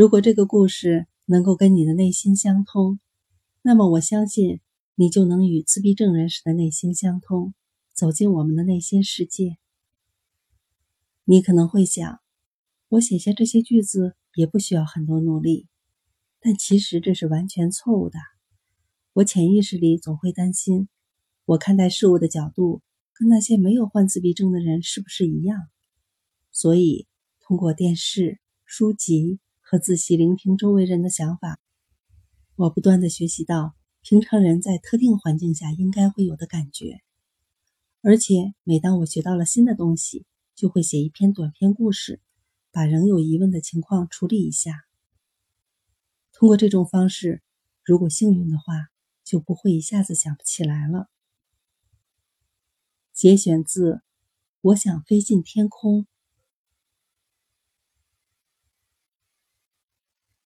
如果这个故事能够跟你的内心相通，那么我相信你就能与自闭症人士的内心相通，走进我们的内心世界。你可能会想，我写下这些句子也不需要很多努力，但其实这是完全错误的。我潜意识里总会担心，我看待事物的角度跟那些没有患自闭症的人是不是一样？所以，通过电视、书籍和仔细聆听周围人的想法，我不断的学习到平常人在特定环境下应该会有的感觉。而且，每当我学到了新的东西，就会写一篇短篇故事，把仍有疑问的情况处理一下。通过这种方式，如果幸运的话，就不会一下子想不起来了。节选自《我想飞进天空》